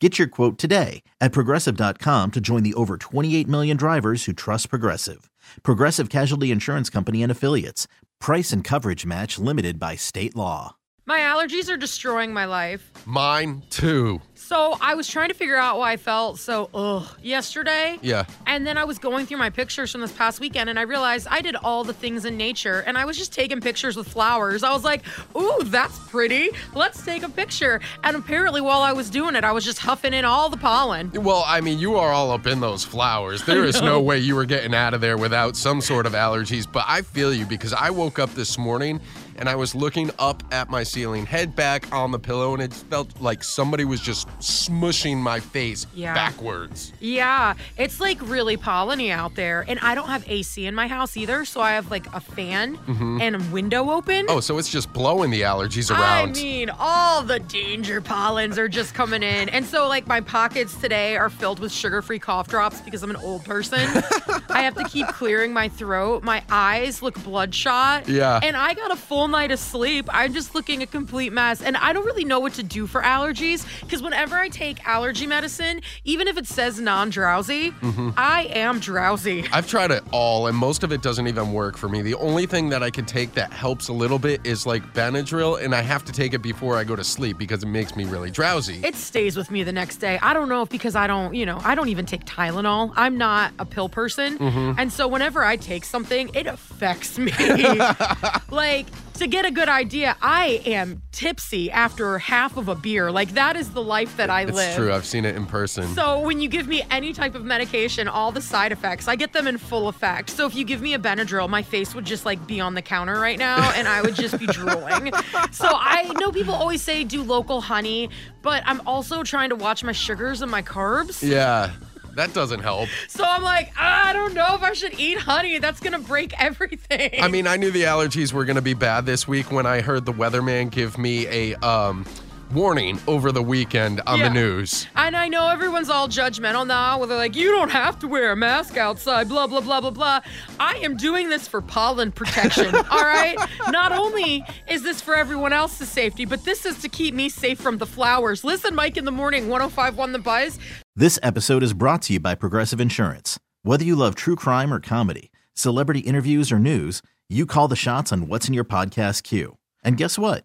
Get your quote today at progressive.com to join the over 28 million drivers who trust Progressive. Progressive Casualty Insurance Company and Affiliates. Price and coverage match limited by state law. My allergies are destroying my life. Mine too. So I was trying to figure out why I felt so ugh yesterday. Yeah. And then I was going through my pictures from this past weekend and I realized I did all the things in nature and I was just taking pictures with flowers. I was like, ooh, that's pretty. Let's take a picture. And apparently while I was doing it, I was just huffing in all the pollen. Well, I mean, you are all up in those flowers. There is no way you were getting out of there without some sort of allergies. But I feel you because I woke up this morning and I was looking up at my ceiling, head back on the pillow, and it felt like somebody was just smushing my face Yeah. backwards. Yeah, it's like really polleny out there. And I don't have AC in my house either. So I have like a fan mm-hmm. and a window open. Oh, so it's just blowing the allergies around. I mean, all the danger pollens are just coming in. And so, like, my pockets today are filled with sugar free cough drops because I'm an old person. I have to keep clearing my throat. My eyes look bloodshot. Yeah. And I got a full night of sleep. I'm just looking a complete mess. And I don't really know what to do for allergies because whenever I take allergy medicine, even if it says non drowsy, Mm-hmm. I am drowsy. I've tried it all, and most of it doesn't even work for me. The only thing that I can take that helps a little bit is like Benadryl, and I have to take it before I go to sleep because it makes me really drowsy. it stays with me the next day. I don't know if because I don't, you know, I don't even take Tylenol. I'm not a pill person. Mm-hmm. And so whenever I take something, it affects me. like, to get a good idea, I am tipsy after half of a beer. Like, that is the life that I it's live. true. I've seen it in person. So when you give me any type of medication, all the side effects, I get them in full effect. So if you give me a Benadryl, my face would just like be on the counter right now and I would just be drooling. So I know people always say do local honey, but I'm also trying to watch my sugars and my carbs. yeah, that doesn't help. So I'm like, I don't know if I should eat honey. That's going to break everything. I mean, I knew the allergies were going to be bad this week when I heard the weatherman give me a um, warning over the weekend on Yeah. the news. And I know everyone's all judgmental now, where they're like, you don't have to wear a mask outside, blah, blah, blah, blah, blah. I am doing this for pollen protection, all right? Not only is this for everyone else's safety, but this is to keep me safe from the flowers. Listen, Mike in the morning, one hundred five 1051 The Buzz. This episode is brought to you by Progressive Insurance. Whether you love true crime or comedy, celebrity interviews or news, you call the shots on what's in your podcast queue. And guess what?